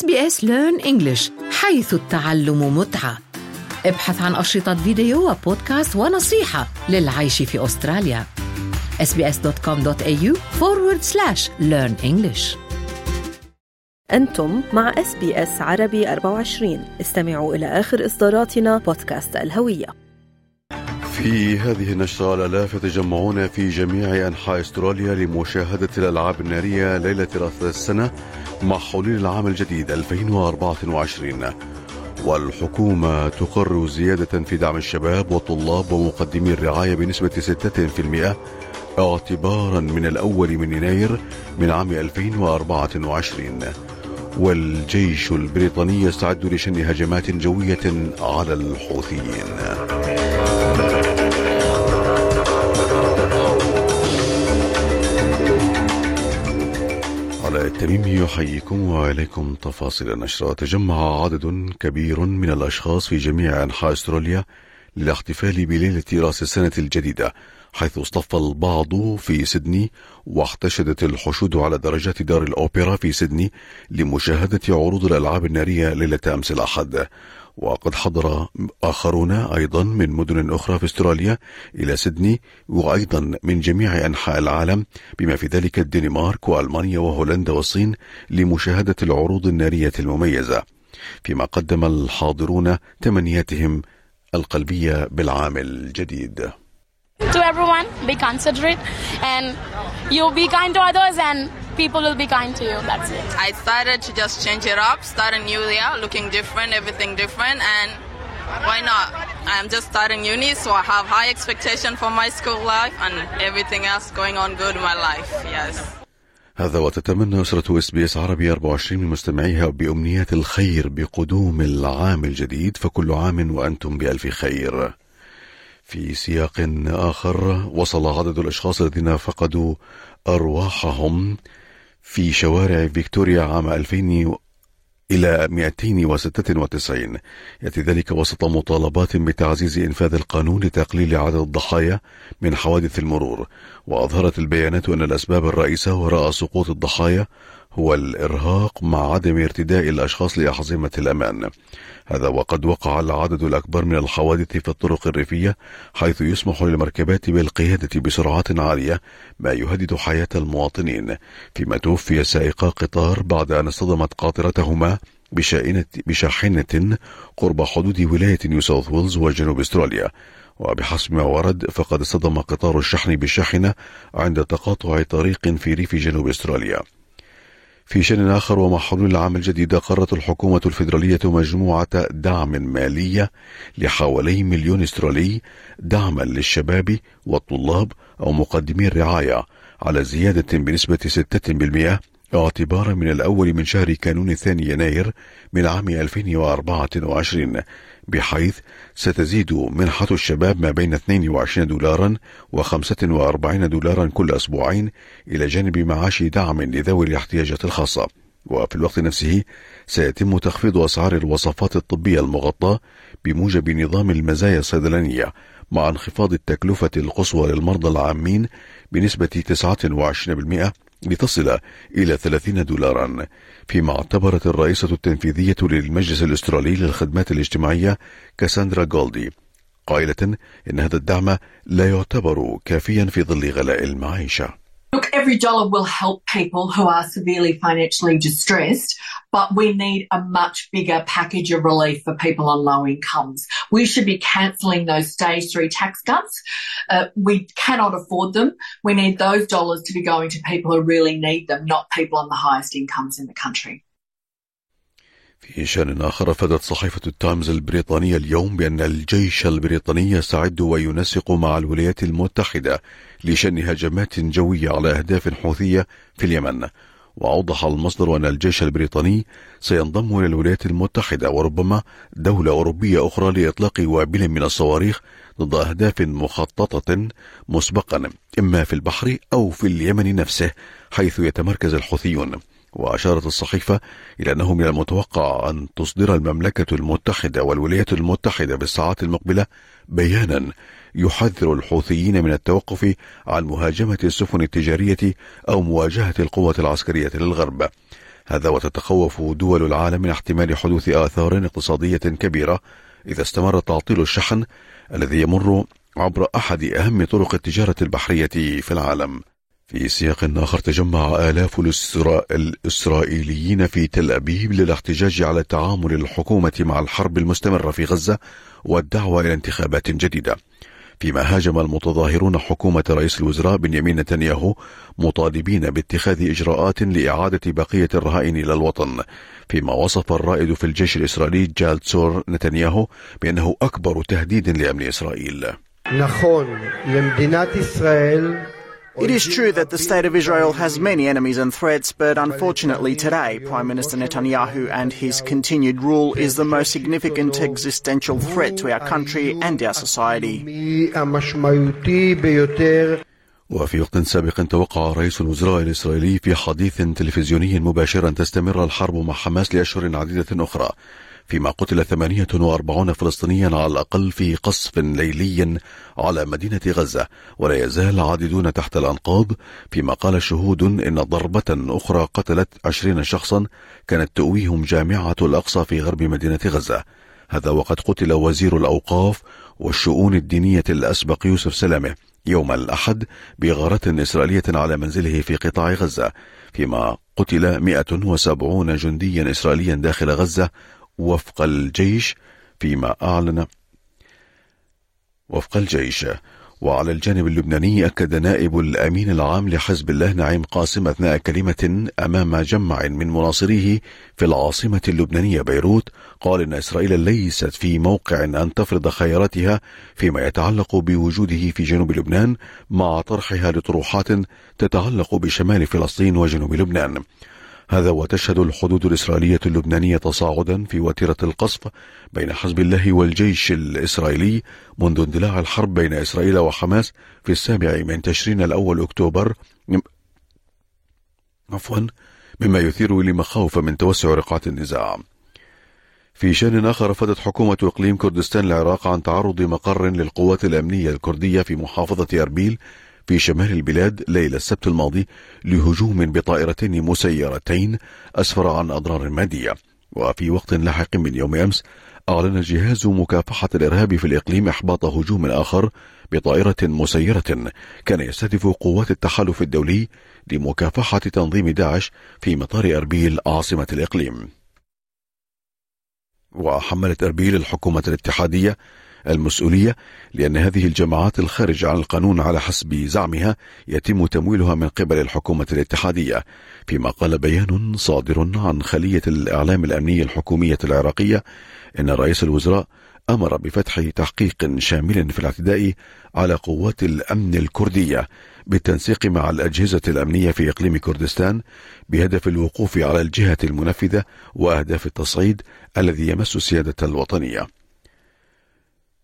SBS Learn English حيث التعلم متعة. ابحث عن أشرطة فيديو وبودكاست ونصيحة للعيش في أستراليا. Sbs.com.au forward slash learn English. أنتم مع اس بي اس عربي 24 استمعوا إلى آخر إصداراتنا بودكاست الهوية. في هذه النشرة الآلاف يتجمعون في جميع أنحاء أستراليا لمشاهدة الألعاب النارية ليلة رأس السنة. مع حلول العام الجديد 2024 والحكومة تقرر زيادة في دعم الشباب والطلاب ومقدمي الرعاية بنسبة 6% اعتبارا من الأول من يناير من عام 2024 والجيش البريطاني يستعد لشن هجمات جوية على الحوثيين. على التميم يحييكم وإليكم تفاصيل النشرة. تجمع عدد كبير من الأشخاص في جميع أنحاء أستراليا للاحتفال بليلة رأس السنة الجديدة حيث اصطف البعض في سيدني واحتشدت الحشود على درجات دار الأوبرا في سيدني لمشاهدة عروض الألعاب النارية ليلة أمس الأحد. وقد حضر آخرون أيضا من مدن أخرى في أستراليا إلى سيدني وأيضا من جميع أنحاء العالم بما في ذلك الدنمارك وألمانيا وهولندا والصين لمشاهدة العروض النارية المميزة فيما قدم الحاضرون تمنياتهم القلبية بالعام الجديد. To everyone be considerate and you'll be kind to others and people will be kind to you that's it I started to just change it up, start a new year, looking different, everything different, and why not? I'm just starting uni, so I have high expectation for my school life and everything else going on good in my life. Yes. هذا وتتمنى أسرة اس بي اس عربي 24 من مستمعيها بأمنيات الخير بقدوم العام الجديد فكل عام وأنتم بألف خير. في سياق آخر وصل عدد الأشخاص الذين فقدوا أرواحهم في شوارع فيكتوريا عام 2000 إلى 296 يأتي ذلك وسط مطالبات بتعزيز إنفاذ القانون لتقليل عدد الضحايا من حوادث المرور. وأظهرت البيانات أن الأسباب الرئيسة وراء سقوط الضحايا هو الإرهاق مع عدم ارتداء الأشخاص لأحزمة الأمان. هذا وقد وقع العدد الأكبر من الحوادث في الطرق الريفية حيث يسمح للمركبات بالقيادة بسرعات عالية ما يهدد حياة المواطنين فيما توفي سائقا قطار بعد أن اصطدمت قاطرتهما بشائنة بشاحنة قرب حدود ولاية نيو ساوث ويلز وجنوب أستراليا. وبحسب ما ورد فقد اصطدم قطار الشحن بالشاحنة عند تقاطع طريق في ريف جنوب أستراليا. في شأن آخر ومع حلول العام الجديد قررت الحكومة الفيدرالية مجموعة دعم مالية لحوالي مليون استرالي دعما للشباب والطلاب أو مقدمي الرعاية على زيادة بنسبة 6% اعتبارا من الأول من شهر كانون الثاني يناير من عام 2024 بحيث ستزيد منحة الشباب ما بين 22 دولارا و45 دولارا كل أسبوعين إلى جانب معاش دعم لذوي الاحتياجات الخاصة. وفي الوقت نفسه سيتم تخفيض أسعار الوصفات الطبية المغطاة بموجب نظام المزايا الصيدلانية مع انخفاض التكلفة القصوى للمرضى العامين بنسبة 29% لتصل إلى 30 دولارا. فيما اعتبرت الرئيسة التنفيذية للمجلس الأسترالي للخدمات الاجتماعية كاساندرا جولدي قائلة إن هذا الدعم لا يعتبر كافيا في ظل غلاء المعيشة. Look, every dollar will help people who are severely financially distressed, but we need a much bigger package of relief for people on low incomes. We should be cancelling those stage three tax cuts. Uh, we cannot afford them. We need those dollars to be going to people who really need them, not people on the highest incomes in the country. في شأن آخر أفادت صحيفة التايمز البريطانية اليوم بأن الجيش البريطاني يستعد وينسق مع الولايات المتحدة لشن هجمات جوية على أهداف حوثية في اليمن. وأوضح المصدر أن الجيش البريطاني سينضم إلى الولايات المتحدة وربما دولة أوروبية أخرى لإطلاق وابل من الصواريخ ضد أهداف مخططة مسبقا إما في البحر أو في اليمن نفسه حيث يتمركز الحوثيون. وأشارت الصحيفة إلى أنه من المتوقع أن تصدر المملكة المتحدة والولايات المتحدة بالساعات المقبلة بيانا يحذر الحوثيين من التوقف عن مهاجمة السفن التجارية أو مواجهة القوة العسكرية للغرب هذا وتتخوف دول العالم من احتمال حدوث آثار اقتصادية كبيرة إذا استمر تعطيل الشحن الذي يمر عبر أحد أهم طرق التجارة البحرية في العالم. في سياق آخر تجمع آلاف الإسرائيليين في تل أبيب للاحتجاج على تعامل الحكومة مع الحرب المستمرة في غزة والدعوة إلى انتخابات جديدة. فيما هاجم المتظاهرون حكومة رئيس الوزراء بنيامين نتنياهو مطالبين باتخاذ إجراءات لإعادة بقية الرهائن إلى الوطن فيما وصف الرائد في الجيش الإسرائيلي جالتسور نتنياهو بأنه أكبر تهديد لأمن إسرائيل It is true that the state of Israel has many enemies and threats, but unfortunately today, Prime Minister Netanyahu and his continued rule is the most significant existential threat to our country and our society. وفي وقت سابق توقع رئيس الوزراء الإسرائيلي في حديث تلفزيوني مباشر أن تستمر الحرب مع حماس لأشهر عديدة أخرى فيما قتل 48 فلسطينيا على الأقل في قصف ليلي على مدينة غزة ولا يزال عديدون تحت الأنقاض فيما قال شهود إن ضربة أخرى قتلت 20 شخصا كانت تؤويهم جامعة الأقصى في غرب مدينة غزة. هذا وقد قتل وزير الأوقاف والشؤون الدينية الأسبق يوسف سلامة يوم الأحد بغارة إسرائيلية على منزله في قطاع غزة فيما قتل 170 جنديا إسرائيليا داخل غزة وفق الجيش فيما أعلن. وفق الجيش. وعلى الجانب اللبناني أكد نائب الأمين العام لحزب الله نعيم قاسم أثناء كلمة أمام جمع من مناصريه في العاصمة اللبنانية بيروت قال إن إسرائيل ليست في موقع أن تفرض خياراتها فيما يتعلق بوجوده في جنوب لبنان مع طرحها لطروحات تتعلق بشمال فلسطين وجنوب لبنان. هذا وتشهد الحدود الإسرائيلية اللبنانية تصاعدا في وتيرة القصف بين حزب الله والجيش الإسرائيلي منذ اندلاع الحرب بين إسرائيل وحماس في السابع من تشرين الأول أكتوبر. عفوا مما يثير لمخاوف من توسع رقعة النزاع. في شان آخر رفضت حكومة إقليم كردستان العراق عن تعرض مقر للقوات الأمنية الكردية في محافظة أربيل في شمال البلاد ليلة السبت الماضي لهجوم بطائرتين مسيرتين أسفر عن أضرار مادية. وفي وقت لاحق من يوم أمس أعلن جهاز مكافحة الإرهاب في الإقليم إحباط هجوم آخر بطائرة مسيرة. كان يستهدف قوات التحالف الدولي لمكافحة تنظيم داعش في مطار أربيل عاصمة الإقليم. وحملت أربيل الحكومة الاتحادية المسؤولية لأن هذه الجماعات الخارجة عن القانون على حسب زعمها يتم تمويلها من قبل الحكومة الاتحادية فيما قال بيان صادر عن خلية الإعلام الأمني الحكومية العراقية إن رئيس الوزراء أمر بفتح تحقيق شامل في الاعتداء على قوات الأمن الكردية بالتنسيق مع الأجهزة الأمنية في إقليم كردستان بهدف الوقوف على الجهة المنفذة وأهداف التصعيد الذي يمس السيادة الوطنية.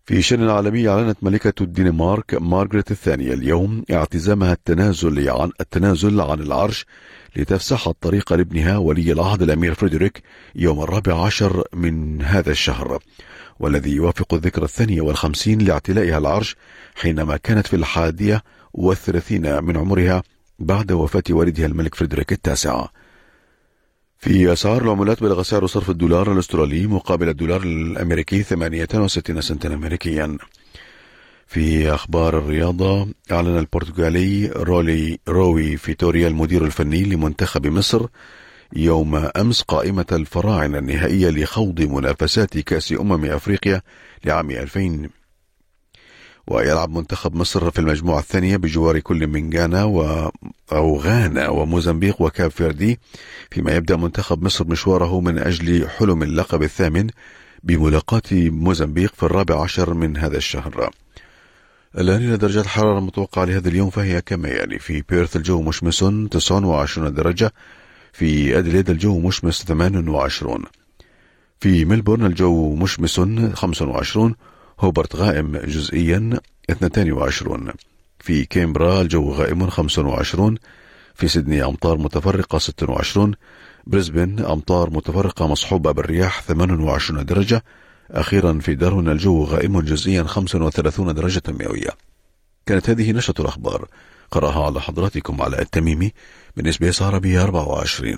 في شأن عالمي أعلنت ملكة الدنمارك مارغريت الثانية اليوم اعتزامها التنازل عن التنازل عن العرش لتفسح الطريق لابنها ولي العهد الأمير فريدريك يوم الرابع عشر من هذا الشهر. والذي يوافق الذكرى الثانية والخمسين لاعتلائها العرش حينما كانت في الحادية والثلاثين من عمرها بعد وفاة والدها الملك فريدريك التاسع. في أسعار العملات بلغ سعر صرف الدولار الأسترالي مقابل الدولار الأمريكي 68 سنتا أمريكيا. في أخبار الرياضة أعلن البرتغالي رولي روي فيتوريا المدير الفني لمنتخب مصر يوم أمس قائمة الفراعنة النهائية لخوض منافسات كأس أمم أفريقيا لعام 2000 ويلعب منتخب مصر في المجموعة الثانية بجوار كل من غانا و أو غانا وموزمبيق وكاب فيردي فيما يبدأ منتخب مصر مشواره من أجل حلم اللقب الثامن بملاقاة موزمبيق في الرابع عشر من هذا الشهر. الآن إلى درجات الحرارة المتوقعة لهذا اليوم فهي كما يعني في بيرث الجو مشمس 29 درجة في أدليد الجو مشمس 28 في ملبورن الجو مشمس 25 هوبارت غائم جزئيا 22 في كانبرا الجو غائم 25 في سيدني أمطار متفرقة 26 بريسبن أمطار متفرقة مصحوبة بالرياح 28 درجة. أخيرا في داروين الجو غائم جزئيا 35 درجة مئوية. كانت هذه نشرة الأخبار. قرأها على حضراتكم علي التميمي. من اس بي عربي 24